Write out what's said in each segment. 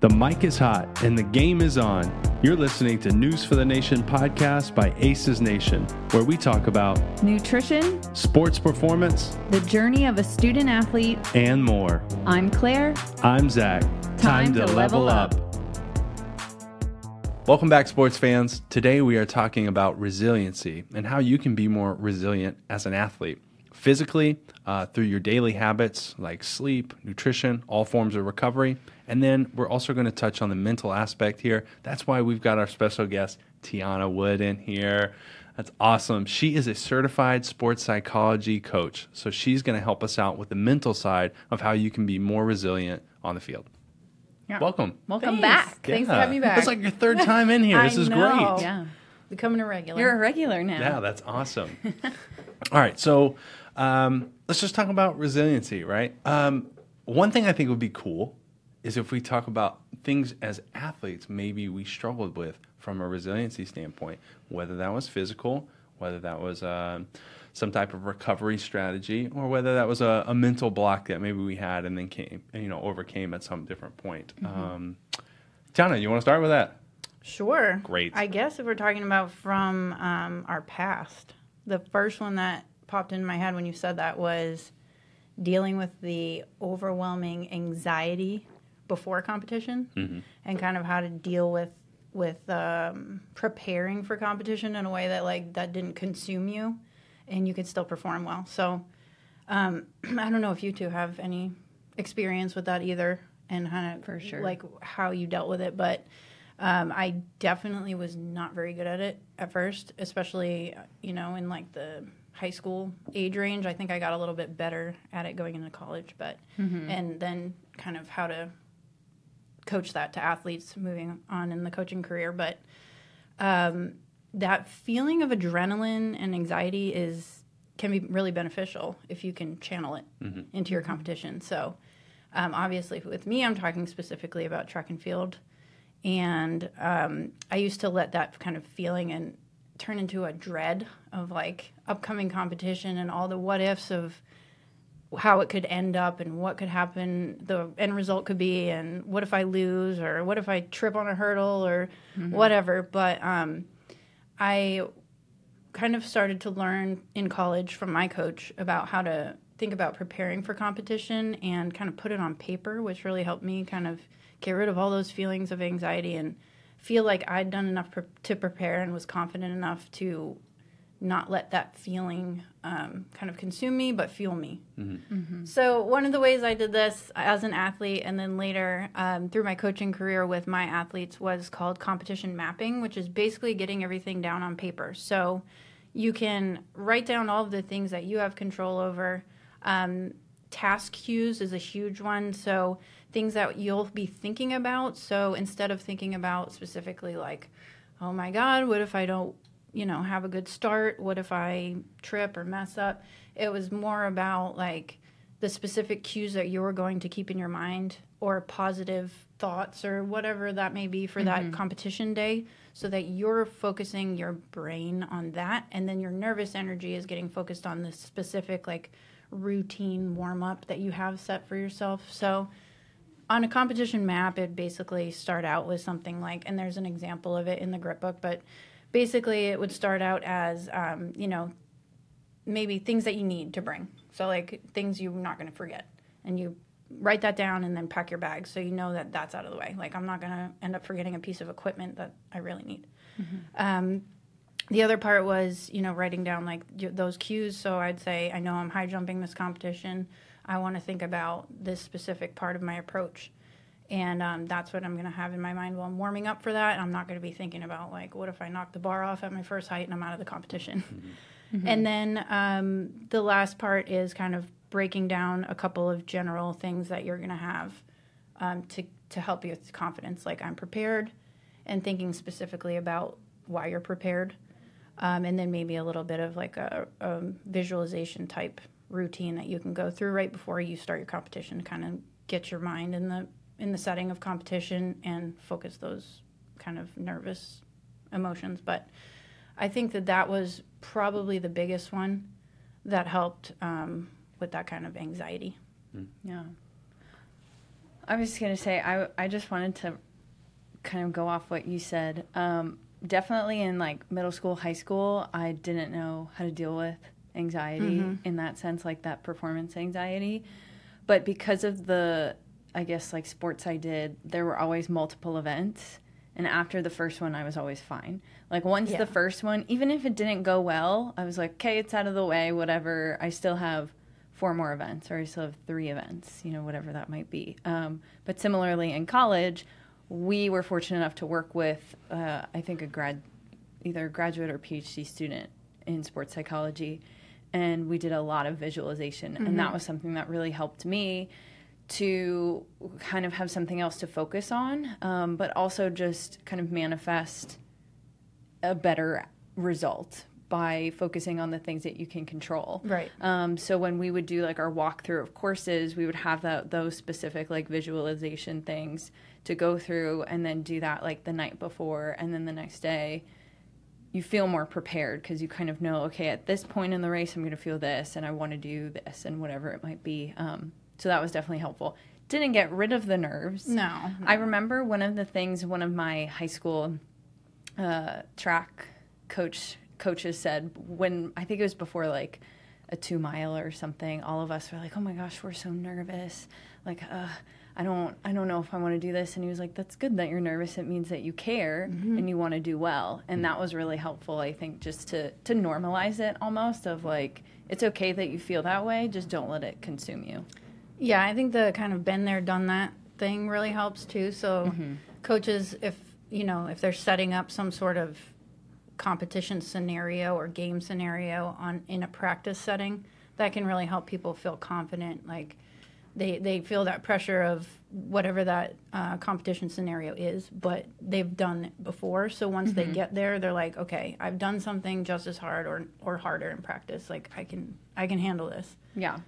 The mic is hot and the game is on. You're listening to News for the Nation podcast by Aces Nation, where we talk about nutrition, sports performance, the journey of a student athlete, and more. I'm Claire. I'm Zack. Time, to, level up. Welcome back, sports fans. Today we are talking about resiliency and how you can be more resilient as an athlete. Physically, uh, through your daily habits like sleep, nutrition, all forms of recovery. And then we're also going to touch on the mental aspect here. That's why we've got our special guest, Tiana Wood, in here. That's awesome. She is a certified sports psychology coach. So she's going to help us out with the mental side of how you can be more resilient on the field. Yeah. Welcome. Welcome Thanks. back. Thanks for having me back. It's like your third time in here. I this is know. great. Yeah. Becoming a regular. You're a regular now. Yeah, that's awesome. All right, so um, let's just talk about resiliency, right? Um, one thing I think would be cool is if we talk about things as athletes maybe we struggled with from a resiliency standpoint, whether that was physical, whether that was um, some type of recovery strategy, or whether that was a, a mental block that maybe we had and then came, you know, overcame at some different point. Um, Tiana, you want to start with that? Sure. Great. I guess if we're talking about from um, our past, the first one that popped in my head when you said that was dealing with the overwhelming anxiety before competition and kind of how to deal with with um, preparing for competition in a way that like that didn't consume you and you could still perform well. So um, I don't know if you two have any experience with that either and kind of For sure. like how you dealt with it, but um, I definitely was not very good at it at first, especially you know in like the high school age range. I think I got a little bit better at it going into college, but and then kind of how to coach that to athletes moving on in the coaching career. But um, that feeling of adrenaline and anxiety is can be really beneficial if you can channel it into your competition. So um, obviously, with me, I'm talking specifically about track and field. And um, I used to let that kind of feeling and turn into a dread of like upcoming competition and all the what ifs of how it could end up and what could happen, the end result could be, and what if I lose or what if I trip on a hurdle or whatever. But um, I kind of started to learn in college from my coach about how to think about preparing for competition and kind of put it on paper, which really helped me kind of get rid of all those feelings of anxiety and feel like I'd done enough pre- to prepare and was confident enough to not let that feeling um, kind of consume me, but fuel me. So one of the ways I did this as an athlete, and then later um, through my coaching career with my athletes, was called competition mapping, which is basically getting everything down on paper. So you can write down all of the things that you have control over. Um, task cues is a huge one. So things that you'll be thinking about. So instead of thinking about specifically like, oh my God, what if I don't, you know, have a good start? What if I trip or mess up? It was more about like the specific cues that you're going to keep in your mind or positive thoughts or whatever that may be for that mm-hmm. competition day so that you're focusing your brain on that and then your nervous energy is getting focused on the specific like routine warm up that you have set for yourself. So on a competition map, it basically start out with something like, and there's an example of it in the Grit Book, but basically it would start out as, um, you know, maybe things that you need to bring. So like things you're not going to forget, and you write that down and then pack your bag so you know that that's out of the way. Like I'm not going to end up forgetting a piece of equipment that I really need. Um, the other part was, you know, writing down like those cues. So I'd say, I know I'm high jumping this competition. I want to think about this specific part of my approach. And um, that's what I'm going to have in my mind while I'm warming up for that. I'm not going to be thinking about, like, what if I knock the bar off at my first height and I'm out of the competition? And then um, the last part is kind of breaking down a couple of general things that you're going to have um, to, to help you with confidence. Like, I'm prepared, and thinking specifically about why you're prepared um, and then maybe a little bit of like a, a visualization type routine that you can go through right before you start your competition to kind of get your mind in the in the setting of competition and focus those kind of nervous emotions but i think that that was probably the biggest one that helped um, with that kind of anxiety Yeah. I was just going to say, I, I just wanted to kind of go off what you said. Um, definitely in like middle school, high school, I didn't know how to deal with anxiety in that sense, like that performance anxiety. But because of the, I guess, like sports I did, there were always multiple events. And after the first one, I was always fine. Like once Yeah. the first one, even if it didn't go well, I was like, okay, it's out of the way, whatever. I still have four more events, or I still have three events, you know, whatever that might be. Um, but similarly, in college, we were fortunate enough to work with, uh, I think, a grad, either graduate or PhD student in sports psychology, and we did a lot of visualization, and that was something that really helped me to kind of have something else to focus on, um, but also just kind of manifest a better result by focusing on the things that you can control. Right. Um, so when we would do like our walkthrough of courses, we would have that those specific like visualization things to go through, and then do that like the night before, and then the next day. You feel more prepared because you kind of know, okay, at this point in the race, I'm going to feel this, and I want to do this, and whatever it might be. Um, so that was definitely helpful. Didn't get rid of the nerves. No. I remember one of the things one of my high school uh, track coach coaches said when I think it was before like a two mile or something. All of us were like, "Oh my gosh, we're so nervous! Like, uh, I don't, I don't know if I want to do this." And he was like, "That's good that you're nervous. It means that you care and you want to do well." And that was really helpful. I think just to to normalize it almost of like it's okay that you feel that way. Just don't let it consume you. Yeah, I think the kind of been there, done that thing really helps too. So, coaches, if you know, if they're setting up some sort of competition scenario or game scenario on in a practice setting, that can really help people feel confident. Like they they feel that pressure of whatever that uh, competition scenario is, but they've done it before. So once they get there, they're like, okay, I've done something just as hard or or harder in practice. Like I can I can handle this. Yeah.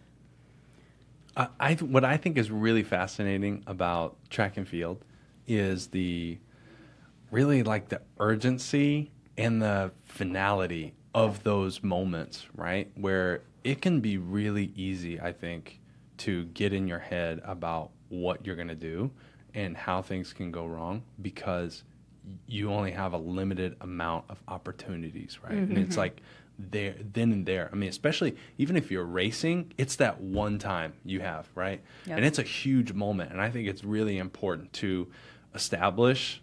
I, I what I think is really fascinating about track and field is the really like the urgency and the finality of those moments, right? Where it can be really easy, I think, to get in your head about what you're going to do and how things can go wrong because you only have a limited amount of opportunities, right? And it's mm-hmm. like there then and there. I mean, especially even if you're racing, it's that one time you have, right? Yep. And it's a huge moment, and I think it's really important to establish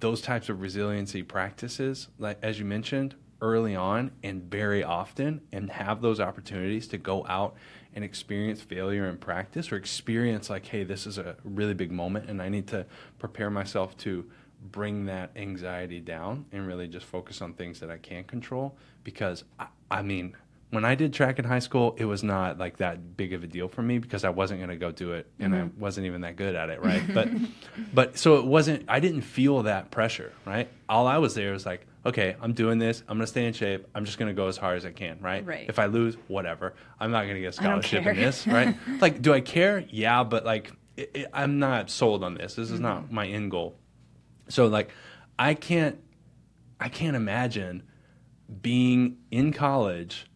those types of resiliency practices, like as you mentioned early on and very often, and have those opportunities to go out and experience failure in practice or experience like, hey, this is a really big moment, and I need to prepare myself to bring that anxiety down and really just focus on things that I can control. Because I, I mean, when I did track in high school, it was not like that big of a deal for me because I wasn't going to go do it and I wasn't even that good at it, right? but but so it wasn't I didn't feel that pressure, right? All I was there was like, okay, I'm doing this. I'm going to stay in shape. I'm just going to go as hard as I can, right? Right. If I lose, whatever. I'm not going to get a scholarship in this, right? like do I care? Yeah, but like it, it, I'm not sold on this. This is not my end goal. So like I can't I can't imagine being in college,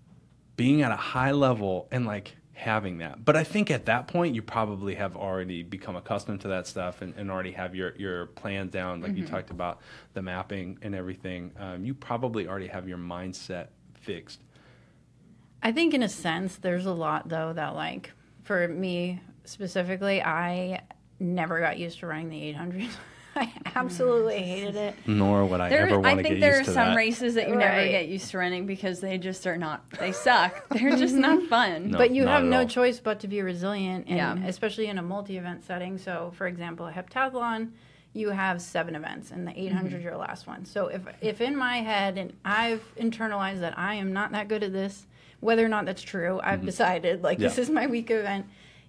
being at a high level and like having that. But I think at that point you probably have already become accustomed to that stuff and, and already have your, your plan down, like you talked about the mapping and everything. Um, you probably already have your mindset fixed. I think in a sense there's a lot though that like for me specifically I never got used to running the 800. I absolutely hated it. Nor would I There, ever I want to think there are some that. races that you never get used to running because they just are not. They suck. They're just not fun. No. but you have no all. choice but to be resilient and Yeah. especially in a multi-event setting. So for example, a heptathlon you have seven events and the 800 Mm-hmm. your last one. So if if in my head and I've internalized that I am not that good at this, whether or not that's true, I've decided like this Mm-hmm. Is my weak event.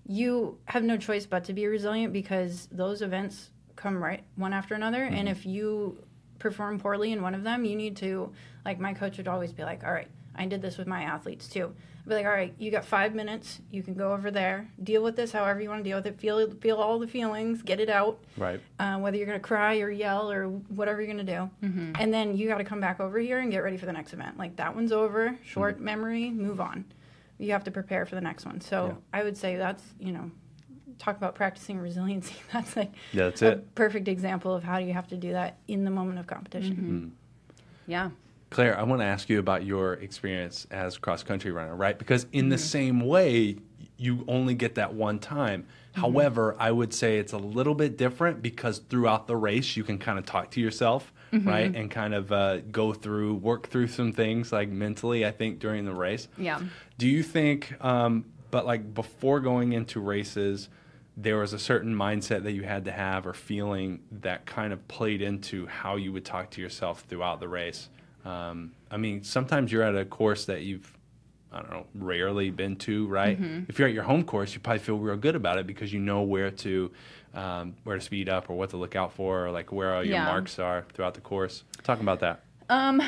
You have no choice but to be resilient because those events come right one after another and Mm-hmm. if you perform poorly in one of them, you need to like my coach would always be like, "All right, I did this with my athletes too. I'd be like, all right, you got five minutes. You can go over there, deal with this however you want to deal with it. Feel feel all the feelings, get it out. Right. Uh, whether you're gonna cry or yell or whatever you're gonna do, and then you got to come back over here and get ready for the next event. Like that one's over. Short Mm-hmm. memory, move on. You have to prepare for the next one. So Yeah. I would say that's you know talk about practicing resiliency, that's like Yeah, that's a it. perfect example of how you have to do that in the moment of competition. Mm-hmm. Yeah. Claire, I want to ask you about your experience as cross country runner, right? Because in the same way, you only get that one time. However, I would say it's a little bit different because throughout the race, you can kind of talk to yourself, right? And kind of uh, go through, work through some things like mentally, I think, during the race. Yeah. Do you think, um, but like before going into races, there was a certain mindset that you had to have or feeling that kind of played into how you would talk to yourself throughout the race? Um, I mean, sometimes you're at a course that you've, I don't know, rarely been to, right? If you're at your home course, you probably feel real good about it because you know where to, um, where to speed up or what to look out for, or like where all your Yeah. marks are throughout the course. Talk about that. Um,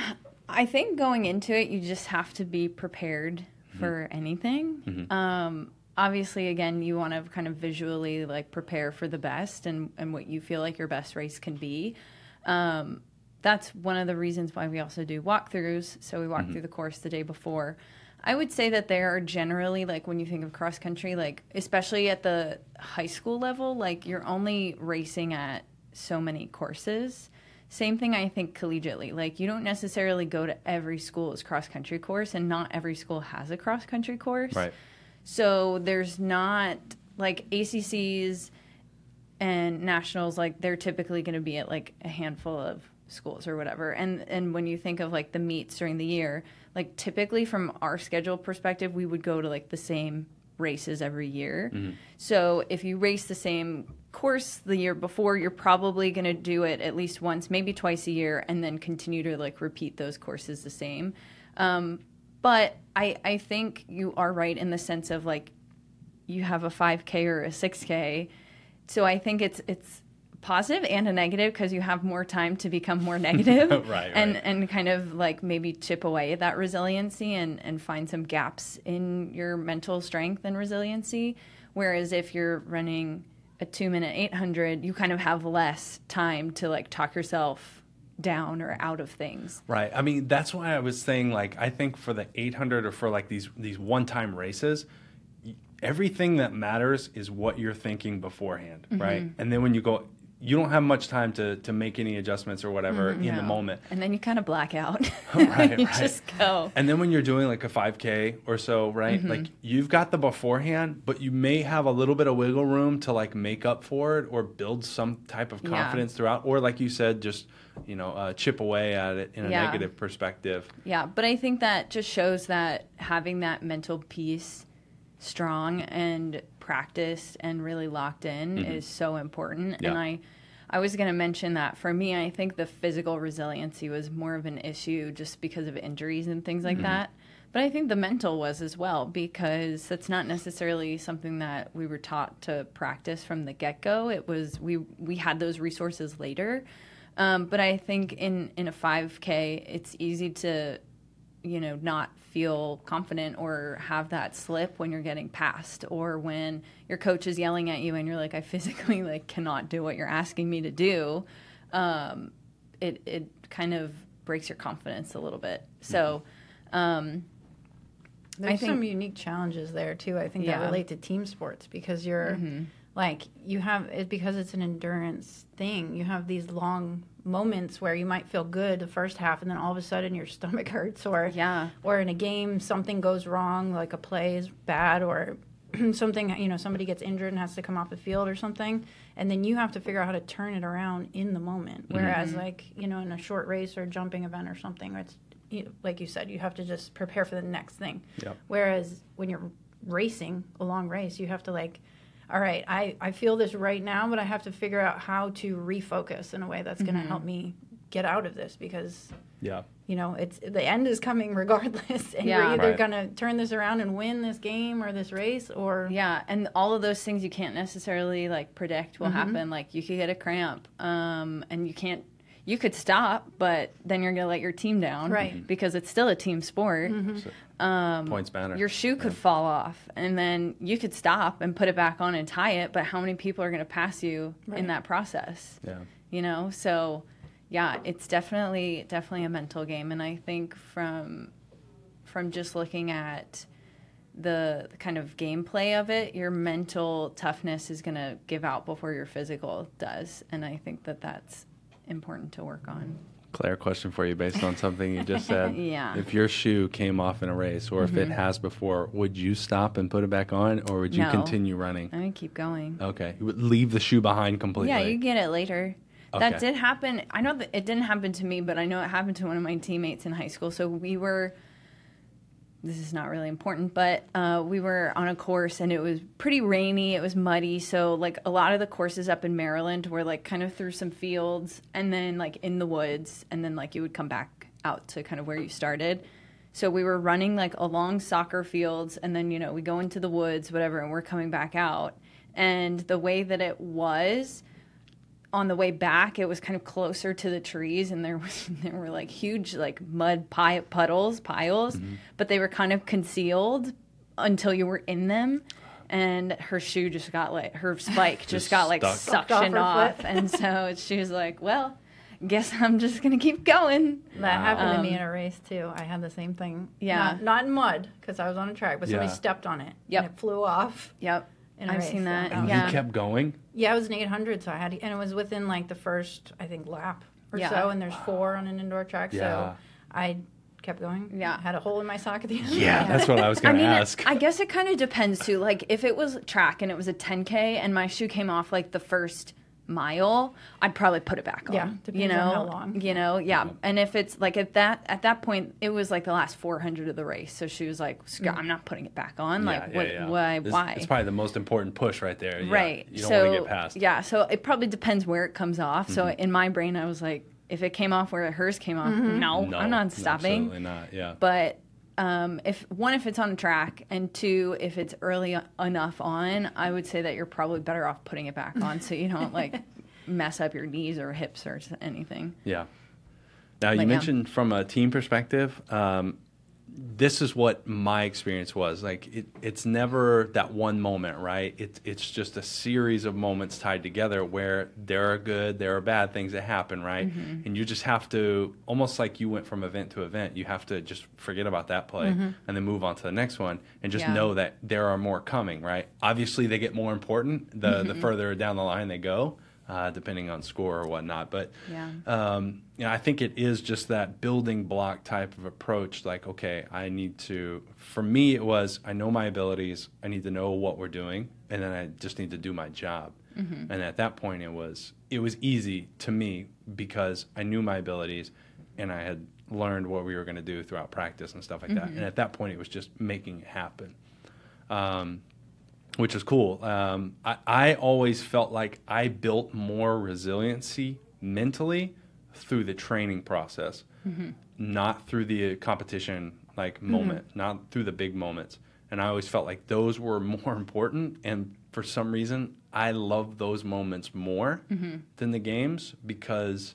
I think going into it, you just have to be prepared for anything. Um, obviously, again, you want to kind of visually like prepare for the best and, and what you feel like your best race can be. Um, that's one of the reasons why we also do walkthroughs. So we walk through the course the day before. I would say that there are generally like when you think of cross country, like especially at the high school level, like you're only racing at so many courses. Same thing I think collegiately. Like you don't necessarily go to every school's cross country course and not every school has a cross country course. Right. So there's not like ACCs and nationals like they're typically going to be at like a handful of schools or whatever. And and when you think of like the meets during the year, like typically from our schedule perspective, we would go to like the same races every year. So if you race the same course the year before, you're probably going to do it at least once, maybe twice a year, and then continue to like repeat those courses the same. Um, but I I think you are right in the sense of like you have a 5k or a 6k so i think it's it's positive and a negative because you have more time to become more negative Right, and right. and kind of like maybe chip away at that resiliency and and find some gaps in your mental strength and resiliency whereas if you're running a 2 minute 800 you kind of have less time to like talk yourself down or out of things Right. I mean, that's why I was saying like I think for the 800 or for like these these one-time races, everything that matters is what you're thinking beforehand, Mm-hmm. right? And then when you go you don't have much time to to make any adjustments or whatever in the Mm-hmm. No. moment. and then you kind of black out Right, you right. just go And then when you're doing like a 5K or so, right? Mm-hmm. Like you've got the beforehand, but you may have a little bit of wiggle room to like make up for it or build some type of Yeah. confidence throughout. Or like you said, just, you know, uh, chip away at it in a Yeah. negative perspective. Yeah, but I think that just shows that having that mental piece strong and practiced and really locked in is so important. Yeah. And I I was going to mention that for me, I think the physical resiliency was more of an issue just because of injuries and things like that. But I think the mental was as well because that's not necessarily something that we were taught to practice from the get go. It was we we had those resources later. Um, but I think in in a 5K, it's easy to you know not feel confident or have that slip when you're getting passed or when your coach is yelling at you and you're like i physically like cannot do what you're asking me to do um, it it kind of breaks your confidence a little bit so um, There's think- some unique challenges there too. I think that Yeah. relate to team sports because you're like you have it because it's an endurance thing. You have these long moments where you might feel good the first half, and then all of a sudden your stomach hurts, or Yeah. or in a game something goes wrong, like a play is bad, or something you know somebody gets injured and has to come off the field or something, and then you have to figure out how to turn it around in the moment. Mm-hmm. Whereas like you know in a short race or jumping event or something, it's you know, like you said, you have to just prepare for the next thing. Yep. Whereas when you're racing a long race, you have to like, all right, I, I feel this right now, but I have to figure out how to refocus in a way that's going to help me get out of this because Yeah. you know it's the end is coming regardless, and Yeah. you're either Right. going to turn this around and win this game or this race, or Yeah, and all of those things you can't necessarily like predict Mm-hmm. will happen. Like you could get a cramp, um, and you can't. You could stop, but then you're gonna let your team down, Right. Mm-hmm. Because it's still a team sport. Um, Points matter. Your shoe could fall off, and then you could stop and put it back on and tie it. But how many people are gonna pass you Right. in that process? yeah. you know so yeah it's definitely definitely a mental game and i think from from just looking at the, the kind of gameplay of it, your mental toughness is going to give out before your physical does, and I think that that's important to work on. Claire, question for you based on something you just said. Yeah. If your shoe came off in a race, or if it mm-hmm. has before, would you stop and put it back on, or would you No. continue running? I'm gonna keep going. Okay, you would leave the shoe behind completely. Yeah, you get it later. That did happen. I know that it didn't happen to me, but I know it happened to one of my teammates in high school. So we were. This is not really important, but uh, we were on a course and it was pretty rainy. It was muddy, so like a lot of the courses up in Maryland were like kind of through some fields and then like in the woods, and then like you would come back out to kind of where you started. So we were running like along soccer fields, and then you know we go into the woods, whatever, and we're coming back out. And the way that it was, on the way back, it was kind of closer to the trees, and there was there were like huge like mud pi- puddles piles, but they were kind of concealed until you were in them. And her shoe just got like her spike just, Just got like stuck. Sucked off suctioned off, and so she was like, "Well, guess I'm just gonna keep going." That happened to me Um, in a race too. I had the same thing. Yeah. Not, not in mud because I was on a track, but somebody Yeah. stepped on it. Yep. And it flew off. Yep, In a I've race, seen that. that And yeah, you kept going. Yeah, it was an 800, so I had, to, and it was within like the first, I think, lap or Yeah. so, and there's four on an indoor track, Yeah. so I kept going. Yeah. Had a hole in my sock at the end. Yeah, that's what I was I going to mean, ask. I guess it kind of depends too. Like, if it was track and it was a 10K and my shoe came off like the first mile, I'd probably put it back on. Yeah, you depends on know, how long. You know, yeah. Mm-hmm. And if it's like at that at that point, it was like the last 400 of the race, so she was like, "Scott, mm. I'm not putting it back on. like, what? Why? It's- why? It's probably the most important push right there. Yeah, right. You don't so want to get past. yeah, so it probably depends where it comes off. So Mm-hmm. in my brain, I was like, if it came off where hers came off, mm-hmm. no, No, I'm not stopping. Absolutely not. Yeah. But um, if one, if it's on a track, and two, if it's early enough on, I would say that you're probably better off putting it back on so you don't like mess up your knees or hips or anything. Yeah. Now you yeah. mentioned from a team perspective, um, this is what my experience was. Like it, it's never that one moment, right? It's it's just a series of moments tied together where there are good, there are bad things that happen, right? Mm-hmm. And you just have to almost like you went from event to event, you have to just forget about that play and then move on to the next one and just Mm-hmm. Yeah. know that there are more coming, right? Obviously they get more important the Mm-hmm. the further down the line they go. Uh, depending on score or whatnot, but Yeah. um, you know, I think it is just that building block type of approach. Like, okay, I need to. For me, it was I know my abilities. I need to know what we're doing, and then I just need to do my job. And at that point, it was it was easy to me because I knew my abilities, and I had learned what we were going to do throughout practice and stuff like that. And at that point, it was just making it happen. Um, which is cool. Um, I, I always felt like I built more resiliency mentally through the training process, mm-hmm. not through the competition like mm-hmm. moment, not through the big moments. And I always felt like those were more important. And for some reason, I love those moments more mm-hmm. than the games because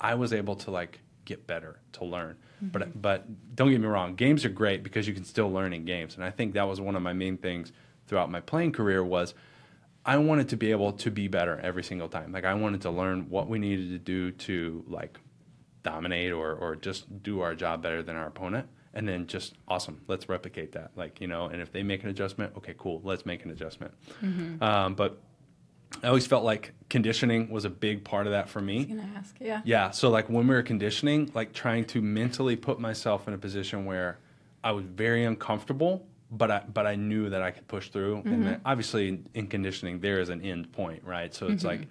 I was able to like get better to learn. But but don't get me wrong, games are great because you can still learn in games, and I think that was one of my main things throughout my playing career was I wanted to be able to be better every single time. Like I wanted to learn what we needed to do to like dominate or or just do our job better than our opponent. And then just awesome, let's replicate that. Like you know, and if they make an adjustment, okay, cool, let's make an adjustment. Um, but I always felt like conditioning was a big part of that for me. Gonna ask. Yeah. Yeah. So like when we were conditioning, like trying to mentally put myself in a position where I was very uncomfortable, but I but I knew that I could push through. And then obviously in, in conditioning there is an end point, right? So it's like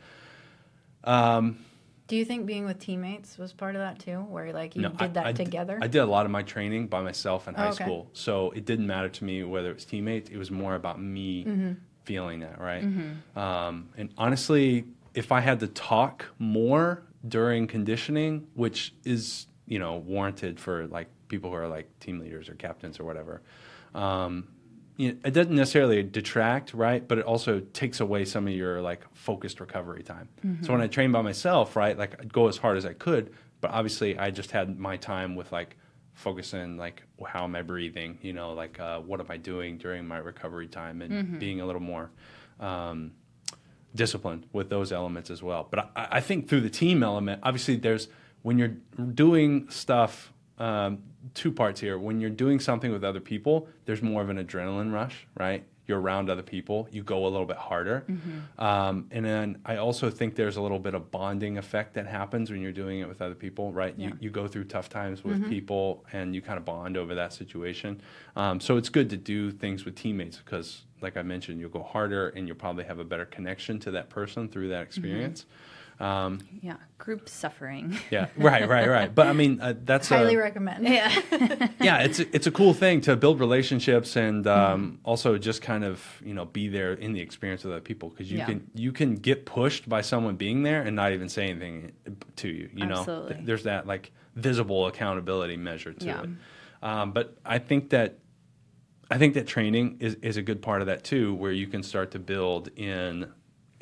Do you think being with teammates was part of that too, where like you no, did I- that I together? I did a lot of my training by myself in high Oh, okay. school. So it didn't matter to me whether it was teammates. It was more about me Mm-hmm. feeling that, right? Um, and honestly, if I had to talk more during conditioning, which is you know warranted for like people who are like team leaders or captains or whatever, um, you know, it doesn't necessarily detract, right? But it also takes away some of your like focused recovery time. So when I trained by myself, right, like I'd go as hard as I could, but obviously I just had my time with like focusing like how am I breathing, you know, like uh, what am I doing during my recovery time, and being a little more. Um, disciplined with those elements as well. But I, I think through the team element, obviously, there's when you're doing stuff um, two parts here. When you're doing something with other people, there's more of an adrenaline rush, right? You're around other people, you go a little bit harder. Mm-hmm. Um, and then I also think there's a little bit of bonding effect that happens when you're doing it with other people, right? You, Yeah. you go through tough times with people and you kind of bond over that situation. Um, so it's good to do things with teammates because, like I mentioned, you'll go harder and you'll probably have a better connection to that person through that experience. Um, Yeah, group suffering. yeah, right, right, right. But I mean, uh, that's Highly a, recommend. yeah. yeah, it's a, it's a cool thing to build relationships and um, also just kind of you know be there in the experience of other people because you Yeah. can you can get pushed by someone being there and not even say anything to you. You know, Absolutely. Th- there's that like visible accountability measure to Yeah. it. Um, but I think that I think that training is, is a good part of that too, where you can start to build in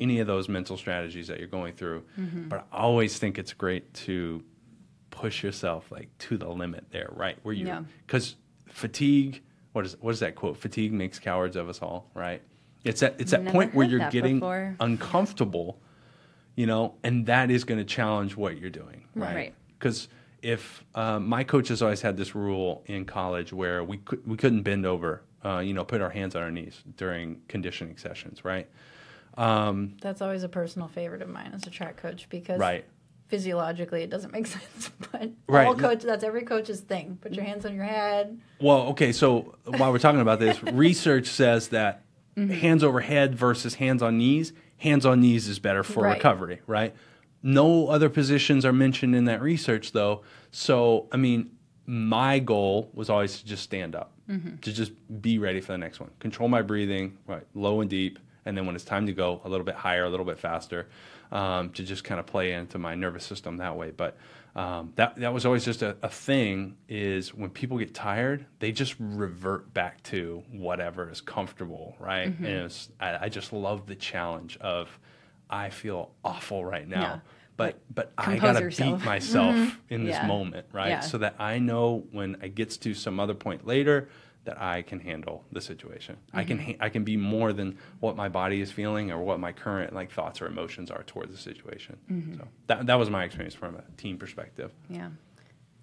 any of those mental strategies that you're going through. Mm-hmm. But I always think it's great to push yourself like to the limit there, right? Where you Yeah. because fatigue. What is what is that quote? Fatigue makes cowards of us all, right? It's that it's that Never point where you're getting before. uncomfortable, you know, and that is going to challenge what you're doing, right? Right. Because if um, my coaches always had this rule in college where we could, we couldn't bend over, uh, you know, put our hands on our knees during conditioning sessions, right? Um, That's always a personal favorite of mine as a track coach because right. physiologically it doesn't make sense. But Right. all coach that's every coach's thing. Put your hands on your head. Well, okay, so while we're talking about this, research says that Mm-hmm. hands over head versus hands on knees, hands on knees is better for Right. recovery, right? No other positions are mentioned in that research, though. So, I mean, my goal was always to just stand up, Mm-hmm. to just be ready for the next one, control my breathing, right, low and deep, and then when it's time to go, a little bit higher, a little bit faster, um, to just kind of play into my nervous system that way. But um, that that was always just a, a thing. Is when people get tired, they just revert back to whatever is comfortable, right? Mm-hmm. And it's, I, I just love the challenge of I feel awful right now. Yeah. But but I gotta yourself. Mm-hmm. beat myself in this Yeah. moment, right? Yeah. So that I know when it gets to some other point later that I can handle the situation. I can Mm-hmm. ha- I can be more than what my body is feeling or what my current like thoughts or emotions are towards the situation. Mm-hmm. So that that was my experience from a team perspective. Yeah.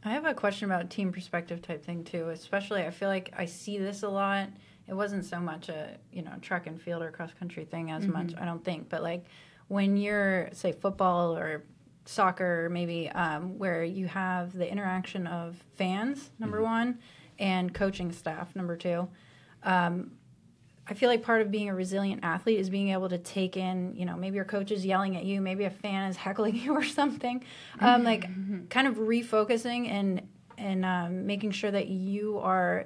I have a question about team perspective type thing too. Especially, I feel like I see this a lot. It wasn't so much a you know track and field or cross country thing as much, I don't think. But like when you're say football or soccer, maybe um, where you have the interaction of fans, number one, and coaching staff, number two. Um, I feel like part of being a resilient athlete is being able to take in, you know, maybe your coach is yelling at you, maybe a fan is heckling you or something. Um, like kind of refocusing and and um, making sure that you are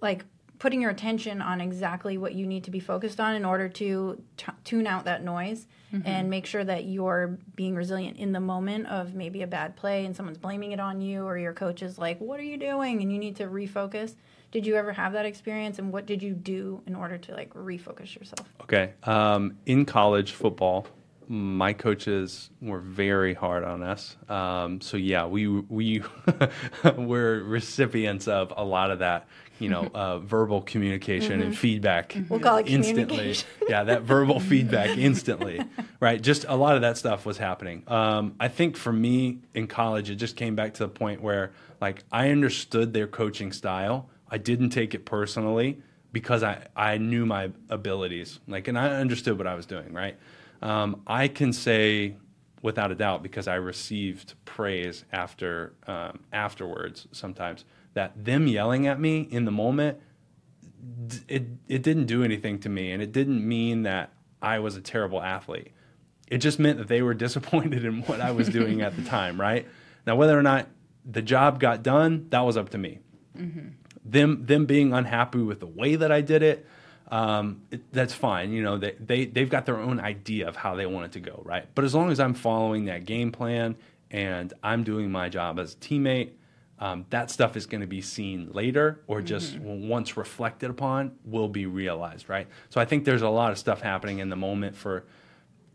like putting your attention on exactly what you need to be focused on in order to t- tune out that noise and make sure that you're being resilient in the moment of maybe a bad play and someone's blaming it on you or your coach is like what are you doing and you need to refocus did you ever have that experience and what did you do in order to like refocus yourself Okay. Um, in college football, my coaches were very hard on us. Um, so yeah, we we were recipients of a lot of that, you know, uh, verbal communication and feedback. We'll call it instantly. communication. yeah, that verbal feedback instantly, right? Just a lot of that stuff was happening. Um, I think for me in college, it just came back to the point where like I understood their coaching style. I didn't take it personally because I, I knew my abilities, like, and I understood what I was doing, right? Um, I can say without a doubt because I received praise after um, afterwards sometimes that them yelling at me in the moment it it didn't do anything to me and it didn't mean that I was a terrible athlete. It just meant that they were disappointed in what I was doing at the time, right? Now whether or not the job got done, that was up to me. Them them being unhappy with the way that I did it, um, it, that's fine. You know, they, they, they've got their own idea of how they want it to go, right? But as long as I'm following that game plan and I'm doing my job as a teammate, um, that stuff is going to be seen later or just once reflected upon will be realized, right? So I think there's a lot of stuff happening in the moment for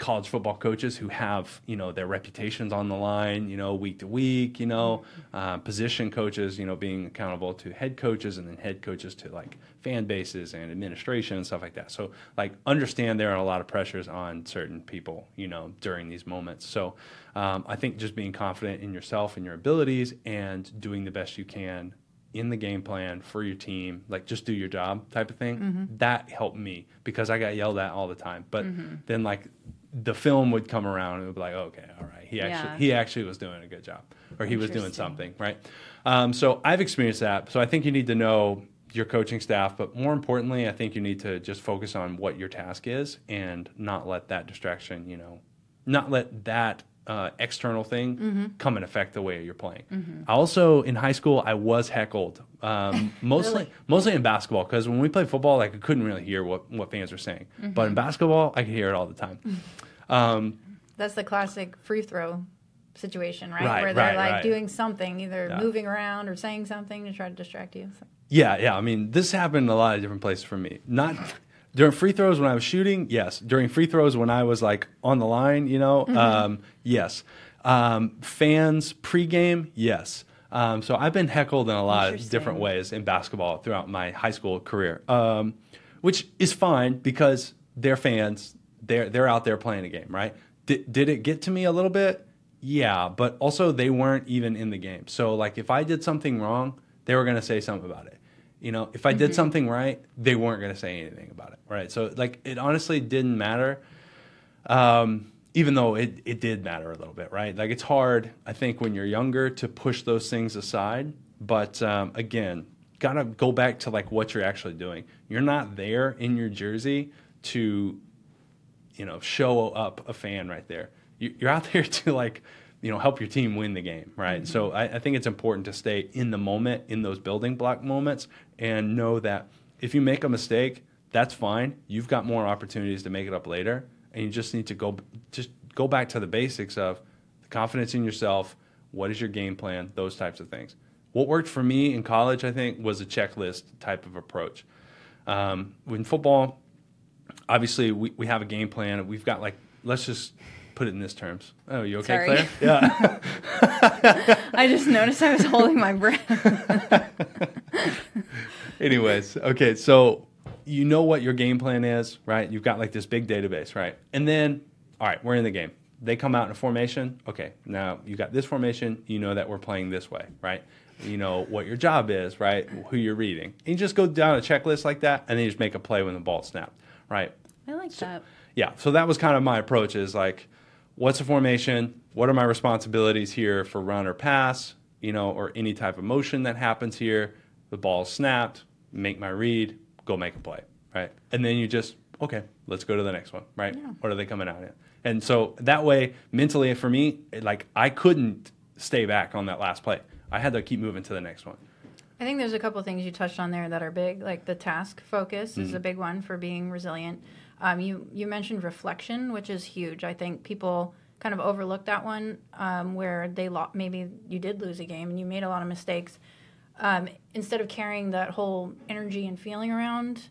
college football coaches who have you know their reputations on the line you know week to week you know uh, position coaches you know being accountable to head coaches and then head coaches to like fan bases and administration and stuff like that so like understand there are a lot of pressures on certain people you know during these moments so um, i think just being confident in yourself and your abilities and doing the best you can in the game plan for your team, like just do your job type of thing. Mm-hmm. That helped me because I got yelled at all the time. But mm-hmm. then like the film would come around and it would be like, okay, all right, he actually yeah. he actually was doing a good job, or he was doing something right. Um, so I've experienced that. So I think you need to know your coaching staff, but more importantly, I think you need to just focus on what your task is and not let that distraction, you know, not let that uh, external thing mm-hmm. come and affect the way you're playing. Mm-hmm. Also, in high school, I was heckled, um, mostly really? mostly in basketball because when we played football, like I couldn't really hear what, what fans were saying, mm-hmm. but in basketball, I could hear it all the time. Um, That's the classic free throw situation, right? right Where they're right, like right. doing something, either yeah. moving around or saying something to try to distract you. So. Yeah, yeah. I mean, this happened in a lot of different places for me. Not during free throws when I was shooting, yes. During free throws when I was like on the line, you know, mm-hmm. um, yes. Um, fans pregame, yes. Um, so I've been heckled in a lot of different ways in basketball throughout my high school career, um, which is fine because they're fans. They're they're out there playing a game, right? Did did it get to me a little bit? Yeah, but also they weren't even in the game. So like if I did something wrong, they were going to say something about it. You know, if I mm-hmm. did something right, they weren't going to say anything about it, right? So like it honestly didn't matter. Um, even though it, it did matter a little bit, right? Like it's hard, I think, when you're younger to push those things aside. But um, again, gotta go back to like what you're actually doing. You're not there in your jersey to, you know, show up a fan right there. You're out there to like you know help your team win the game right? Mm-hmm. so I, I, think it's important to stay in the moment in those building block moments and know that if you make a mistake that's fine. You've got more opportunities to make it up later and you just need to go just go back to the basics of the confidence in yourself what is your game plan those types of things. What worked for me in college i think was a checklist type of approach. Um, in football obviously we, we have a game plan. We've got like let's just put it in this terms. Oh, you okay, Sorry. Claire? Yeah. I just noticed I was holding my breath. Anyways, okay, so you know what your game plan is, right? You've got like this big database, right? And then, all right, we're in the game. They come out in a formation. Okay, now you got this formation. You know that we're playing this way, right? You know what your job is, right? Who you're reading. And you just go down a checklist like that, and then you just make a play when the ball snapped, right? I like so, that. Yeah, so that was kind of my approach. Is like, what's a formation? What are my responsibilities here for run or pass? You know, or any type of motion that happens here. The ball snapped. Make my read. Go make a play. Right, and then you just okay. Let's go to the next one. Right. Yeah. What are they coming out in? And so that way, mentally for me, like I couldn't stay back on that last play. I had to keep moving to the next one. I think there's a couple things you touched on there that are big, like the task focus mm-hmm. is a big one for being resilient. Um, you you mentioned reflection, which is huge. I think people kind of overlook that one um, where they lo- maybe you did lose a game and you made a lot of mistakes. Um, instead of carrying that whole energy and feeling around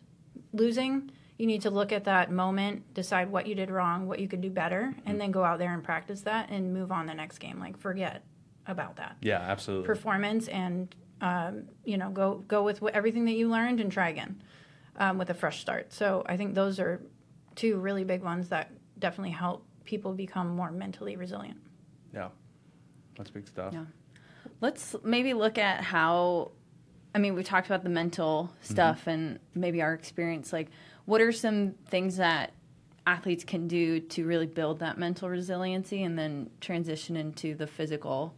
losing, you need to look at that moment, decide what you did wrong, what you could do better, and then go out there and practice that and move on the next game. Like forget about that. Yeah, absolutely. Performance and um, you know go go with everything that you learned and try again um, with a fresh start. So I think those are two really big ones that definitely help people become more mentally resilient. Yeah, that's big stuff. Yeah. Let's maybe look at how, I mean, we talked about the mental mm-hmm. stuff mm-hmm. and maybe our experience. Like, what are some things that athletes can do to really build that mental resiliency and then transition into the physical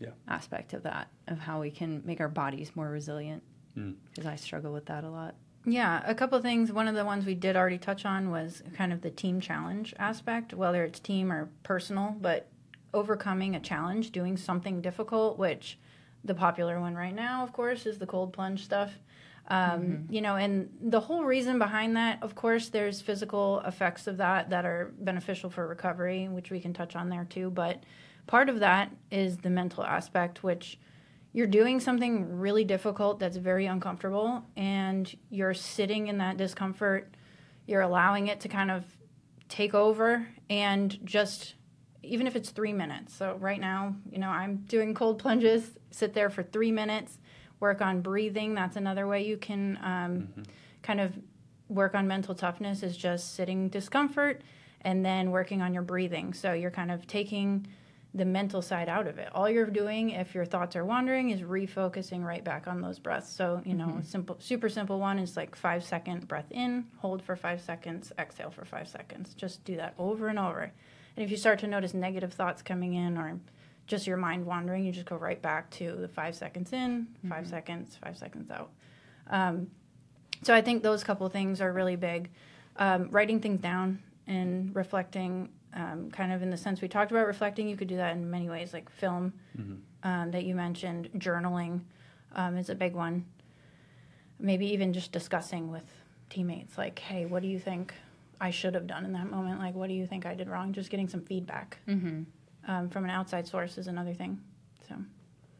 yeah. aspect of that, of how we can make our bodies more resilient? Because mm. I struggle with that a lot. Yeah, a couple things. One of the ones we did already touch on was kind of the team challenge aspect, whether it's team or personal, but overcoming a challenge, doing something difficult, which the popular one right now, of course, is the cold plunge stuff. Um, mm-hmm. You know, and the whole reason behind that, of course, there's physical effects of that that are beneficial for recovery, which we can touch on there too. But part of that is the mental aspect, which you're doing something really difficult that's very uncomfortable and you're sitting in that discomfort you're allowing it to kind of take over and just even if it's three minutes. So right now, you know, I'm doing cold plunges. Sit there for three minutes. Work on breathing. That's another way you can um, kind of work on mental toughness. Is just sitting discomfort and then working on your breathing. So you're kind of taking the mental side out of it. All you're doing, if your thoughts are wandering, is refocusing right back on those breaths. So you know, simple, super simple one is like five second breath in, hold for five seconds, exhale for five seconds. Just do that over and over. And if you start to notice negative thoughts coming in or just your mind wandering, you just go right back to the five seconds in, 5 seconds, five seconds out. Um, so I think those couple things are really big. Um, writing things down and reflecting, um, kind of in the sense we talked about reflecting, you could do that in many ways, like film um, that you mentioned, journaling um, is a big one. Maybe even just discussing with teammates, like, hey, what do you think I should have done in that moment? Like, what do you think I did wrong? Just getting some feedback um, from an outside source is another thing. So,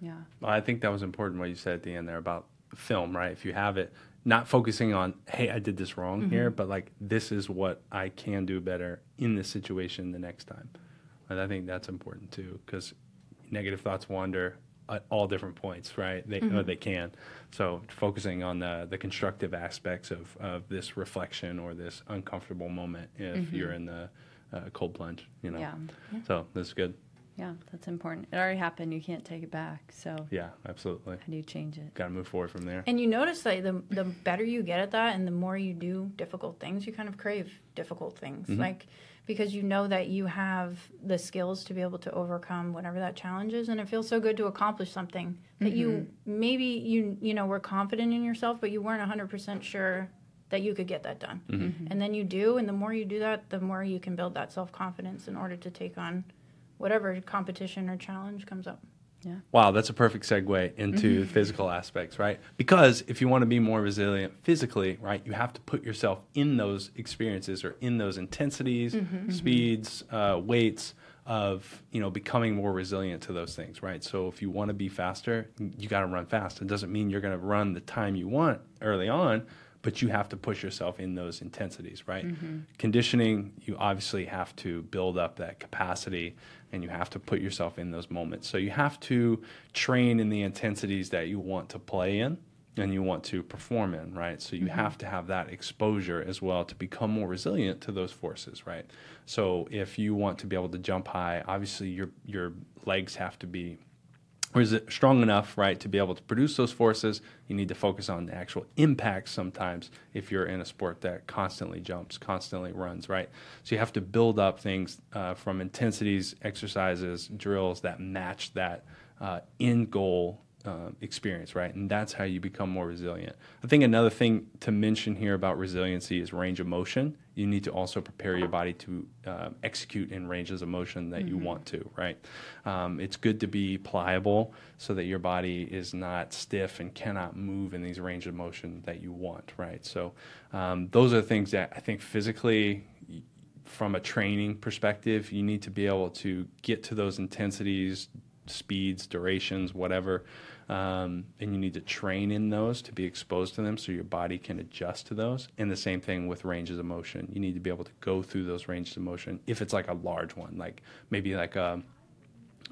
Yeah. Well, I think that was important what you said at the end there about film, right? If you have it, not focusing on, hey, I did this wrong mm-hmm. here, but like, this is what I can do better in this situation the next time. And I think that's important too, because negative thoughts wander at all different points, right? They, or mm-hmm. they can. So focusing on the, the constructive aspects of, of this reflection or this uncomfortable moment if mm-hmm. you're in the uh, cold plunge, you know? Yeah. So that's good. Yeah, that's important. It already happened. You can't take it back. So Yeah, absolutely. how do you change it? Got to move forward from there. and you notice that the the better you get at that, and the more you do difficult things, you kind of crave difficult things, mm-hmm. like because you know that you have the skills to be able to overcome whatever that challenge is, and it feels so good to accomplish something that you mm-hmm. maybe you you know were confident in yourself, but you weren't hundred percent sure that you could get that done, mm-hmm. and then you do, and the more you do that, the more you can build that self confidence in order to take on whatever competition or challenge comes up. Yeah. Wow, that's a perfect segue into mm-hmm. physical aspects, right? Because if you want to be more resilient physically, right, you have to put yourself in those experiences or in those intensities, mm-hmm, mm-hmm. speeds, uh, weights of you know becoming more resilient to those things, right? So if you want to be faster, you got to run fast. It doesn't mean you're going to run the time you want early on, but you have to push yourself in those intensities, right? Conditioning, you obviously have to build up that capacity and you have to put yourself in those moments. So you have to train in the intensities that you want to play in and you want to perform in, right? So you mm-hmm. have to have that exposure as well to become more resilient to those forces, right? So if you want to be able to jump high, obviously your your legs have to be or is it strong enough, right, to be able to produce those forces? You need to focus on the actual impact sometimes if you're in a sport that constantly jumps, constantly runs, right? So you have to build up things uh, from intensities, exercises, drills that match that uh, end goal uh, experience, right? And that's how you become more resilient. I think another thing to mention here about resiliency is range of motion. You need to also prepare your body to uh, execute in ranges of motion that you want to, right? Um, it's good to be pliable so that your body is not stiff and cannot move in these range of motion that you want, right? So um, those are things that I think physically from a training perspective, you need to be able to get to those intensities, speeds, durations, whatever, um, and you need to train in those to be exposed to them so your body can adjust to those. And the same thing with ranges of motion. You need to be able to go through those ranges of motion if it's like a large one, like maybe like a,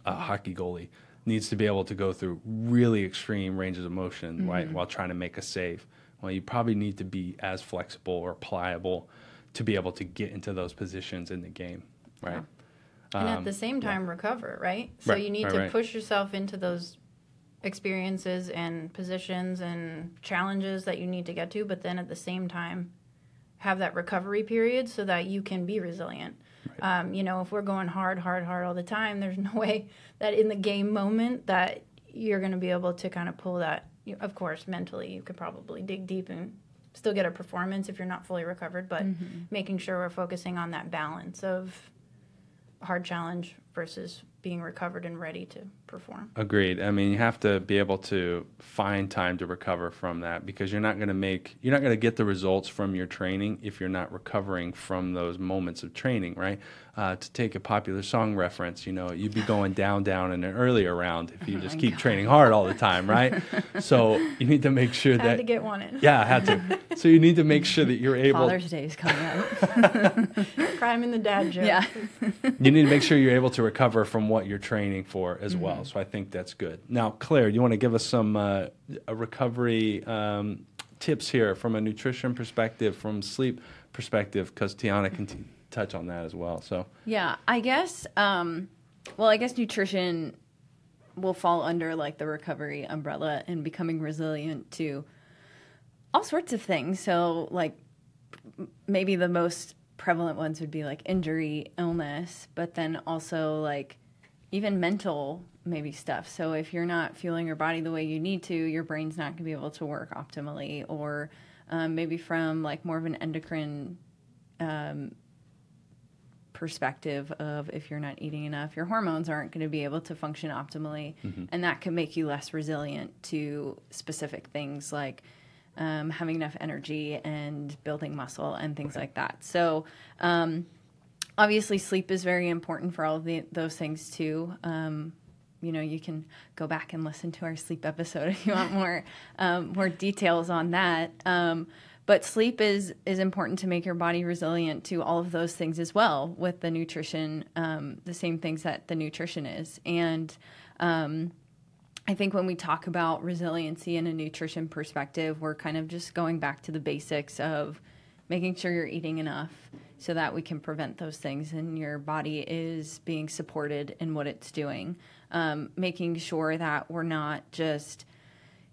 a hockey goalie needs to be able to go through really extreme ranges of motion right while trying to make a save. Well, you probably need to be as flexible or pliable to be able to get into those positions in the game, right? And at Um, the same time recover right? So Right, you need right, to right. push yourself into those experiences and positions and challenges that you need to get to but then at the same time have that recovery period so that you can be resilient. Um, you know if we're going hard hard hard all the time there's no way that in the game moment that you're going to be able to kind of pull that you- of course mentally you could probably dig deep and still get a performance if you're not fully recovered but making sure we're focusing on that balance of hard challenge versus being recovered and ready to perform. Agreed. I mean, you have to be able to find time to recover from that because you're not going to make you're not going to get the results from your training if you're not recovering from those moments of training, right? Uh, to take a popular song reference, you know, you'd be going down, down in an earlier round if you Oh just keep God. training hard all the time, right? so you need to make sure that. I Had that to get one in. yeah, I had to. So you need to make sure that you're able. Father's Day is coming up. Crime in the dad joke. yeah. you need to make sure you're able to recover from what you're training for as Mm-hmm. well. So I think that's good. Now, Claire, you want to give us some uh, a recovery um, tips here from a nutrition perspective, from sleep perspective, because Tiana can t- touch on that as well. So Yeah, I guess. Um, well, I guess nutrition will fall under like the recovery umbrella and becoming resilient to all sorts of things. So, like maybe the most prevalent ones would be like injury, illness, but then also like even mental maybe stuff. So if you're not fueling your body the way you need to, your brain's not going to be able to work optimally, or um, maybe from like more of an endocrine perspective of if you're not eating enough, your hormones aren't going to be able to function optimally, and that can make you less resilient to specific things like um, having enough energy and building muscle and things like that. So, um, obviously, sleep is very important for all of the, those things too. Um, you know, you can go back and listen to our sleep episode if you want more um, more details on that. Um, but sleep is is important to make your body resilient to all of those things as well. With the nutrition, um, the same things that the nutrition is, and um, I think when we talk about resiliency in a nutrition perspective, we're kind of just going back to the basics of making sure you're eating enough so that we can prevent those things and your body is being supported in what it's doing. Um, making sure that we're not just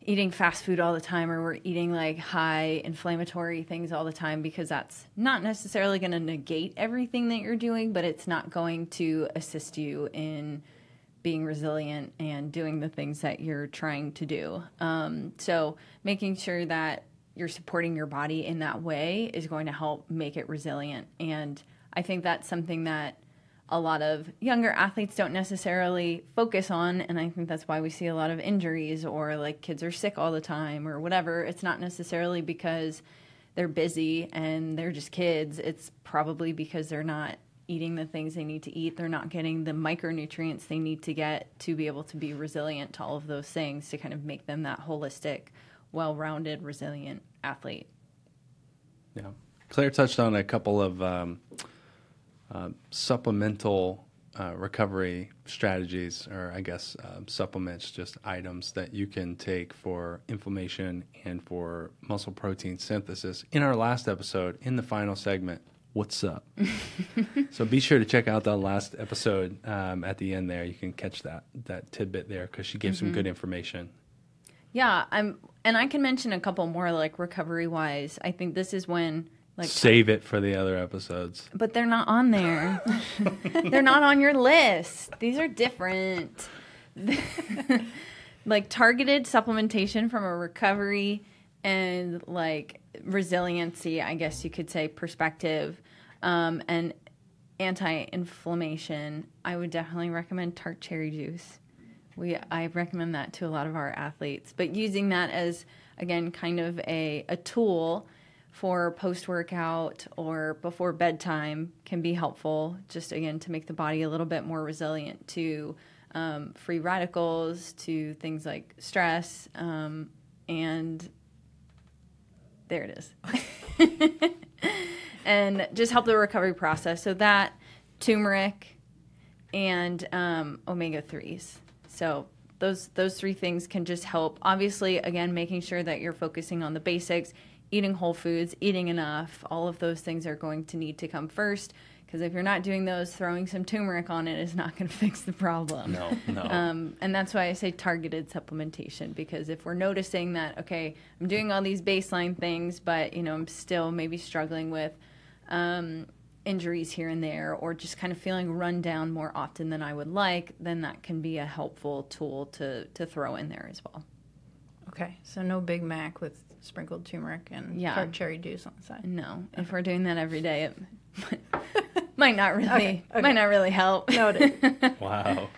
eating fast food all the time or we're eating like high inflammatory things all the time because that's not necessarily going to negate everything that you're doing, but it's not going to assist you in being resilient and doing the things that you're trying to do. Um, so, making sure that you're supporting your body in that way is going to help make it resilient. And I think that's something that a lot of younger athletes don't necessarily focus on. And I think that's why we see a lot of injuries or like kids are sick all the time or whatever. It's not necessarily because they're busy and they're just kids. It's probably because they're not eating the things they need to eat. They're not getting the micronutrients they need to get to be able to be resilient to all of those things to kind of make them that holistic, well rounded, resilient athlete. yeah, Claire touched on a couple of um, uh, supplemental uh, recovery strategies, or I guess um, supplements, just items that you can take for inflammation and for muscle protein synthesis. In our last episode, in the final segment, what's up? so be sure to check out the last episode um, at the end. There, you can catch that that tidbit there because she gave some good information. Yeah, I'm, and I can mention a couple more like recovery wise. I think this is when like Save it for the other episodes. but they're not on there. they're not on your list. These are different. like targeted supplementation from a recovery and like resiliency, I guess you could say, perspective, um, and anti-inflammation. I would definitely recommend tart cherry juice. We I recommend that to a lot of our athletes, but using that as again kind of a a tool for post workout or before bedtime can be helpful. Just again to make the body a little bit more resilient to um, free radicals, to things like stress, um, and there it is. and just help the recovery process. So that turmeric and um, omega threes. So those those three things can just help. Obviously, again, making sure that you're focusing on the basics, eating whole foods, eating enough. All of those things are going to need to come first. Because if you're not doing those, throwing some turmeric on it is not going to fix the problem. No, no. Um, and that's why I say targeted supplementation because if we're noticing that, okay, I'm doing all these baseline things, but you know, I'm still maybe struggling with um, injuries here and there, or just kind of feeling run down more often than I would like, then that can be a helpful tool to to throw in there as well. Okay, so no Big Mac with sprinkled turmeric and Yeah. tart cherry juice on the side. No, if we're doing that every day, it might not really Okay, okay. might not really help. Noted. Wow.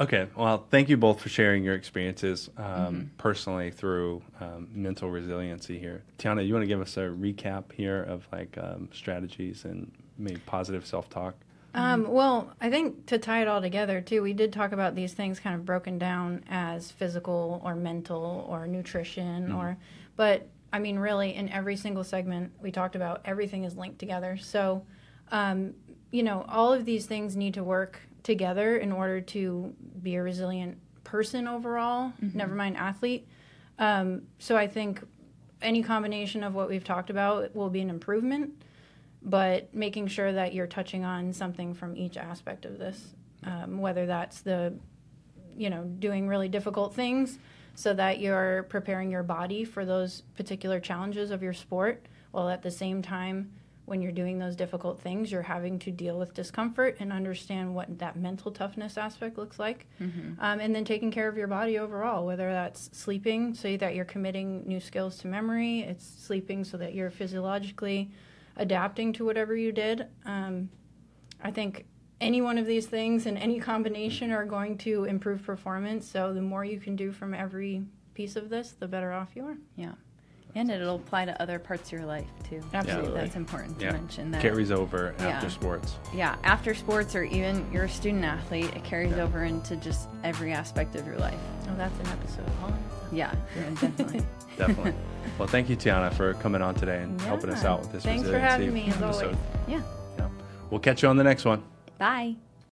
Okay. Well, thank you both for sharing your experiences um, Mm-hmm. personally through um, mental resiliency here. Tiana, you want to give us a recap here of like um, strategies and maybe positive self talk? Um, well, I think to tie it all together too, we did talk about these things kind of broken down as physical or mental or nutrition or, but I mean, really, in every single segment we talked about, everything is linked together. So, um, you know, all of these things need to work together in order to be a resilient person overall. Never mind athlete. Um, so I think any combination of what we've talked about will be an improvement but making sure that you're touching on something from each aspect of this, um, whether that's the, you know, doing really difficult things so that you're preparing your body for those particular challenges of your sport, while at the same time, when you're doing those difficult things, you're having to deal with discomfort and understand what that mental toughness aspect looks like. Um, and then taking care of your body overall, whether that's sleeping so that you're committing new skills to memory, it's sleeping so that you're physiologically adapting to whatever you did. Um, I think any one of these things and any combination are going to improve performance. So the more you can do from every piece of this, the better off you are. Yeah. And it'll apply to other parts of your life too. Absolutely. That's important to Yeah. mention that. Carries over Yeah. after sports. yeah, after sports or even you're a student athlete, it carries Yeah. over into just every aspect of your life. Oh, that's an episode. all. Yeah, yeah definitely. Definitely. well, thank you, Tiana, for coming on today and Yeah. helping us out with this Thanks for having me, as episode. always. yeah. Yeah. We'll catch you on the next one. Bye.